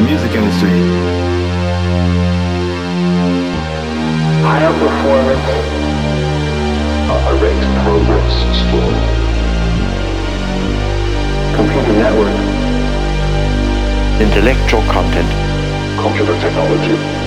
the music industry. Higher performance. Uh, erect progress score. Computer network. Intellectual content. Computer technology.